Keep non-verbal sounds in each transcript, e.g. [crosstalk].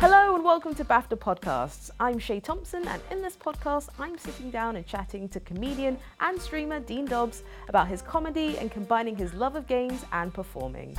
Hello and welcome to BAFTA Podcasts. I'm Shay Thompson, and in this podcast, I'm sitting down and chatting to comedian and streamer Dean Dobbs about his comedy and combining his love of games and performing.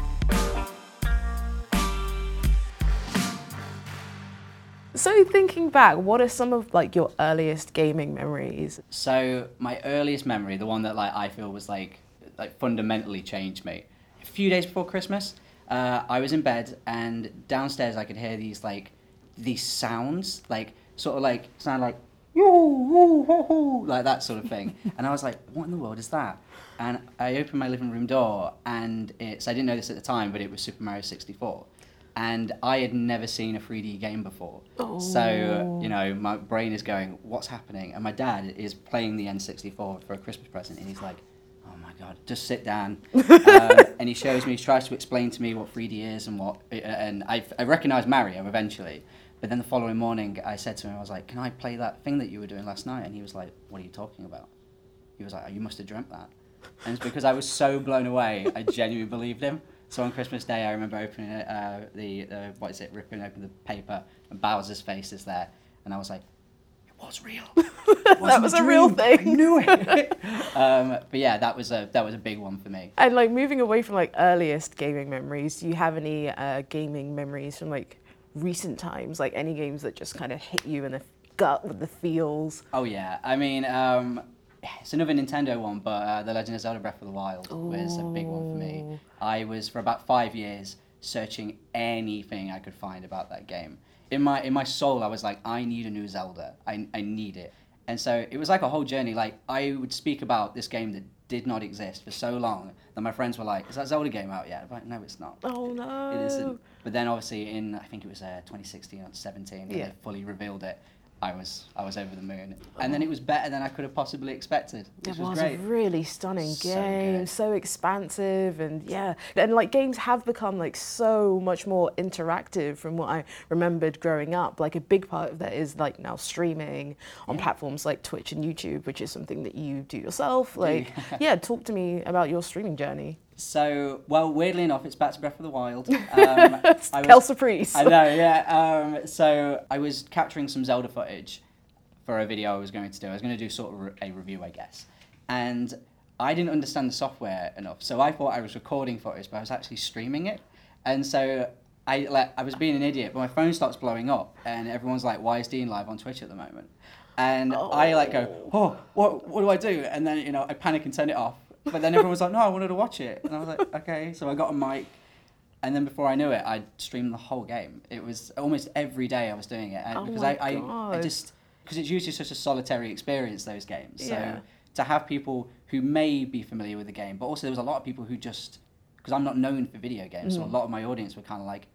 So, thinking back, what are some of like your earliest gaming memories? So my earliest memory, the one that like I feel was like like fundamentally changed me. A few days before Christmas, uh, I was in bed and downstairs I could hear these like these sounds, like sort of like sound like like that sort of thing. [laughs] and I was like, what in the world is that? And I opened my living room door and it's I didn't know this at the time, but it was Super Mario 64. And I had never seen a 3D game before. Oh. So, you know, my brain is going, what's happening? And my dad is playing the N64 for a Christmas present and he's like, God, just sit down. um, [laughs] and he shows me, he tries to explain to me what 3D is and what, and I, I recognized Mario eventually. But then the following morning, I said to him, I was like, can I play that thing that you were doing last night? And he was like, what are you talking about? He was like, oh, you must have dreamt that. And it's because I was so blown away, I genuinely believed him. So on Christmas Day, I remember opening it, uh, the, uh, what is it, ripping open the paper, and Bowser's face is there. And I was like, was real. [laughs] Wasn't was a real thing. I knew it. [laughs] um, but yeah, that was a that was a big one for me. And like moving away from like earliest gaming memories, do you have any uh, gaming memories from like recent times? Like any games that just kind of hit you in the gut with the feels? Oh yeah, I mean, um, it's another Nintendo one, but uh, The Legend of Zelda: Breath of the Wild was a big one for me. I was for about five years searching anything I could find about that game. In my in my soul, I was like, I need a new Zelda. I I need it. And so it was like a whole journey. Like I would speak about this game that did not exist for so long that my friends were like, "Is that Zelda game out yet?" I'm like, "No, it's not." Oh no! It isn't. But then obviously in I think it was uh, 2016 or 17 when Yeah. they fully revealed it. I was I was over the moon, and then it was better than I could have possibly expected, which It was, was a really stunning So game, good. so expansive, and yeah, and like games have become like so much more interactive from what I remembered growing up. Like a big part of that is like now streaming on platforms like Twitch and YouTube, which is something that you do yourself. Like, [laughs] yeah, talk to me about your streaming journey. So well, weirdly enough, it's back to Breath of the Wild. [laughs] Um, I was, Surprise. I know, yeah. Um, so I was capturing some Zelda footage for a video I was going to do. I was going to do sort of re- a review, I guess, and I didn't understand the software enough, so I thought I was recording footage, but I was actually streaming it, and so. I like I was being an idiot, but my phone starts blowing up, and everyone's like, "Why is Dean live on Twitch at the moment?" And I like go, "Oh, what what do I do?" And then you know I panic and turn it off. But then everyone was like, "No, I wanted to watch it," and I was like, "Okay." So I got a mic, and then before I knew it, I streamed the whole game. It was almost every day I was doing it, Oh because I, I, I just because it's usually such a solitary experience those games. So Yeah. to have people who may be familiar with the game, but also there was a lot of people who just because I'm not known for video games, Mm. so a lot of my audience were kind of like,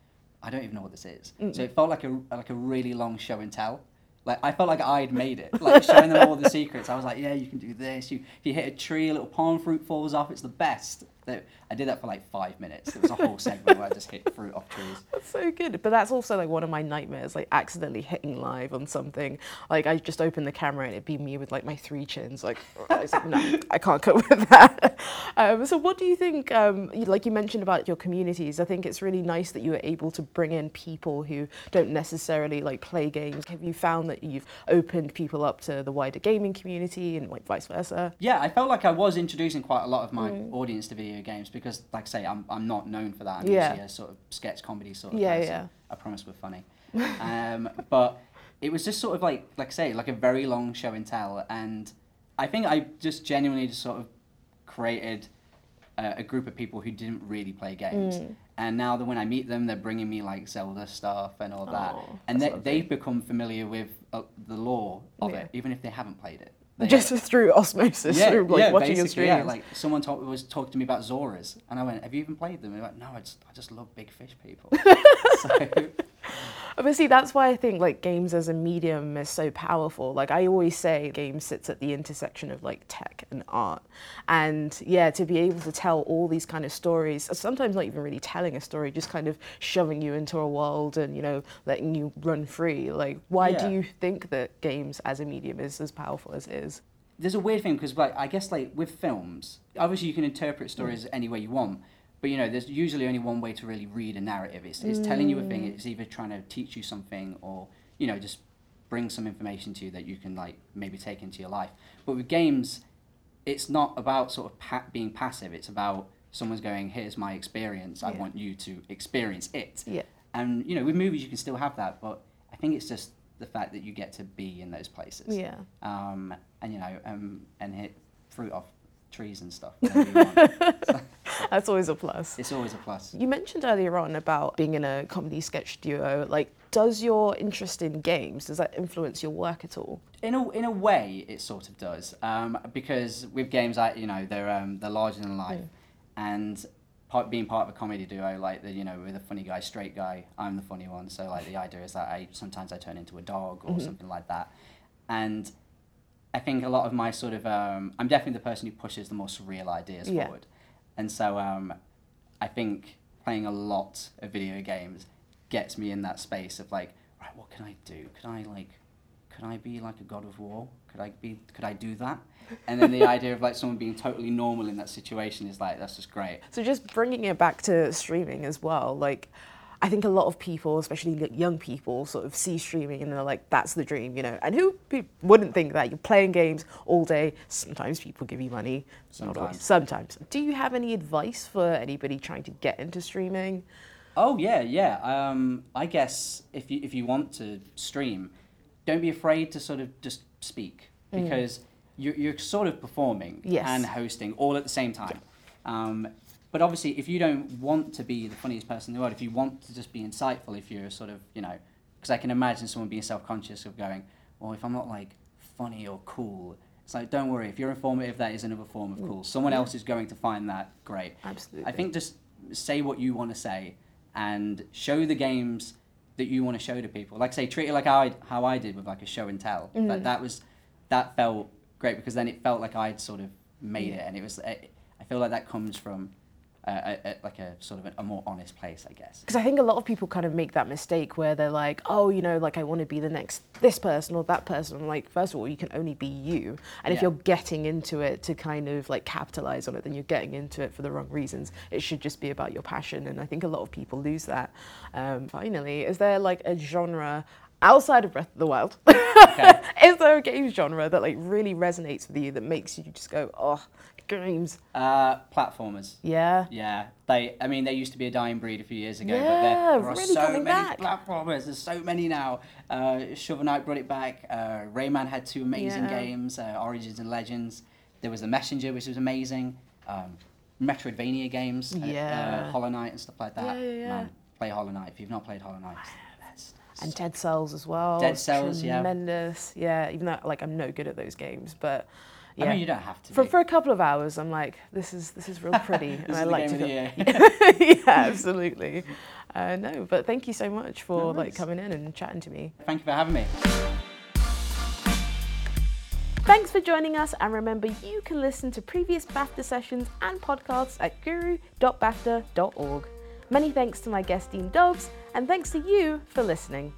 I don't even know what this is. So it felt like a like a really long show and tell. Like I felt like I'd made it, like showing them all the secrets. I was like, yeah, you can do this. You if you hit a tree, a little palm fruit falls off. It's the best. I did that for like five minutes. There was a whole segment where I just hit fruit off trees. [laughs] That's so good. But that's also like one of my nightmares, like accidentally hitting live on something. Like I just open the camera and it'd be me with like my three chins. Like [laughs] I was like, no, I can't cope with that. [laughs] Um, so what do you think? Um, like you mentioned about your communities, I think it's really nice that you were able to bring in people who don't necessarily like play games. Have you found that you've opened people up to the wider gaming community and like vice versa? Yeah, I felt like I was introducing quite a lot of my Mm. audience to video games because, like I say, I'm, I'm not known for that. I'm Yeah. usually a sort of sketch comedy sort of Yeah, person. yeah. I promise we're funny. um, [laughs] but it was just sort of like, like I say, like a very long show and tell. And I think I just genuinely just sort of created a, a group of people who didn't really play games. Mm. And now that when I meet them, they're bringing me like Zelda stuff and all that. And they, they've become familiar with uh, the lore of Yeah. it, even if they haven't played it. They- Just through osmosis, through like watching your streams. Yeah, like someone talk, was talking to me about Zoras, and I went, "Have you even played them?" And they're like, "No, I just, I just love big fish people." [laughs] so, [laughs] Obviously, that's why I think like games as a medium is so powerful. Like I always say, games sits at the intersection of like tech and art, and yeah, to be able to tell all these kind of stories, sometimes not even really telling a story, just kind of shoving you into a world and you know letting you run free. Like, why Yeah. do you think that games as a medium is as powerful as it is? there's a weird thing because, like, I guess, like with films, obviously you can interpret stories Mm. any way you want, but you know, there's usually only one way to really read a narrative. It's, it's telling you a thing. It's either trying to teach you something, or you know, just bring some information to you that you can like maybe take into your life. But with games, it's not about sort of pa- being passive. It's about someone's going, "Here's my experience. I want you to experience it." Yeah. And you know, with movies, you can still have that, but I think it's just the fact that you get to be in those places. Yeah. Um, and you know, um, and hit fruit off trees and stuff. [laughs] whenever you want. That's always a plus. it's always a plus. You mentioned earlier on about being in a comedy sketch duo. Like, does your interest in games does that influence your work at all? In a in a way, it sort of does, um, because with games, I you know they're um, they're larger than life, and part, being part of a comedy duo, like the you know with a funny guy, straight guy, I'm the funny one. So like the idea is that I sometimes I turn into a dog or something like that, and I think a lot of my sort of um, I'm definitely the person who pushes the more surreal ideas Yeah. forward, and so um, I think playing a lot of video games gets me in that space of like, right, what can I do? Could I like, could I be like a god of war? Could I be? Could I do that? And then the [laughs] idea of like someone being totally normal in that situation is like that's just great. So just bringing it back to streaming as well, like I think a lot of people, especially young people, sort of see streaming and they're like, "That's the dream," you know. And who wouldn't think that? You're playing games all day. Sometimes people give you money. Sometimes. Sometimes. Do you have any advice for anybody trying to get into streaming? Oh yeah, yeah. Um, I guess if you if you want to stream, don't be afraid to sort of just speak because you're you're sort of performing Yes. and hosting all at the same time. Um, but obviously, if you don't want to be the funniest person in the world, if you want to just be insightful, if you're sort of you know, because I can imagine someone being self conscious of going, well, if I'm not like funny or cool. It's like, don't worry, if you're informative, that is another form of mm. cool. Someone else is going to find that great. Absolutely. I think just say what you want to say and show the games that you want to show to people. Like say, treat it like how I, how I did with like a show and tell. That mm. that was that felt great because then it felt like I'd sort of made it, and it was. I I feel like that comes from uh, a, a, like a sort of a, a more honest place, I guess. Because I think a lot of people kind of make that mistake where they're like, oh, you know, like I want to be the next this person or that person. I'm like, first of all, you can only be you. And if Yeah. you're getting into it to kind of like capitalize on it, then you're getting into it for the wrong reasons. It should just be about your passion. And I think a lot of people lose that. Um, finally, is there like a genre outside of Breath of the Wild? Okay. [laughs] is there a game genre that like really resonates with you that makes you just go, oh, games? Uh, platformers. Yeah. Yeah, they. I mean, they used to be a dying breed a few years ago, but Yeah, there, there are really so coming many back. platformers. There's so many now. Uh, Shovel Knight brought it back. Uh, Rayman had two amazing Yeah. games, uh, Origins and Legends. There was the Messenger, which was amazing. Um, Metroidvania games, uh, Yeah. uh, Hollow Knight and stuff like that. Yeah, yeah, yeah. Man, play Hollow Knight if you've not played Hollow Knight. That's, and Dead Cells as well. Dead Cells, yeah. tremendous. yeah. even though like I'm no good at those games, but I yeah, mean, you don't have to. for be. for a couple of hours, I'm like, this is this is real [laughs] pretty, and I like to. of the feel- year. [laughs] [laughs] yeah, absolutely. Uh, no, but thank you so much for No like coming in and chatting to me. Thank you for having me. Thanks for joining us, and remember, you can listen to previous BAFTA sessions and podcasts at guru.bafta.org. Many thanks to my guest Dean Dobbs, and thanks to you for listening.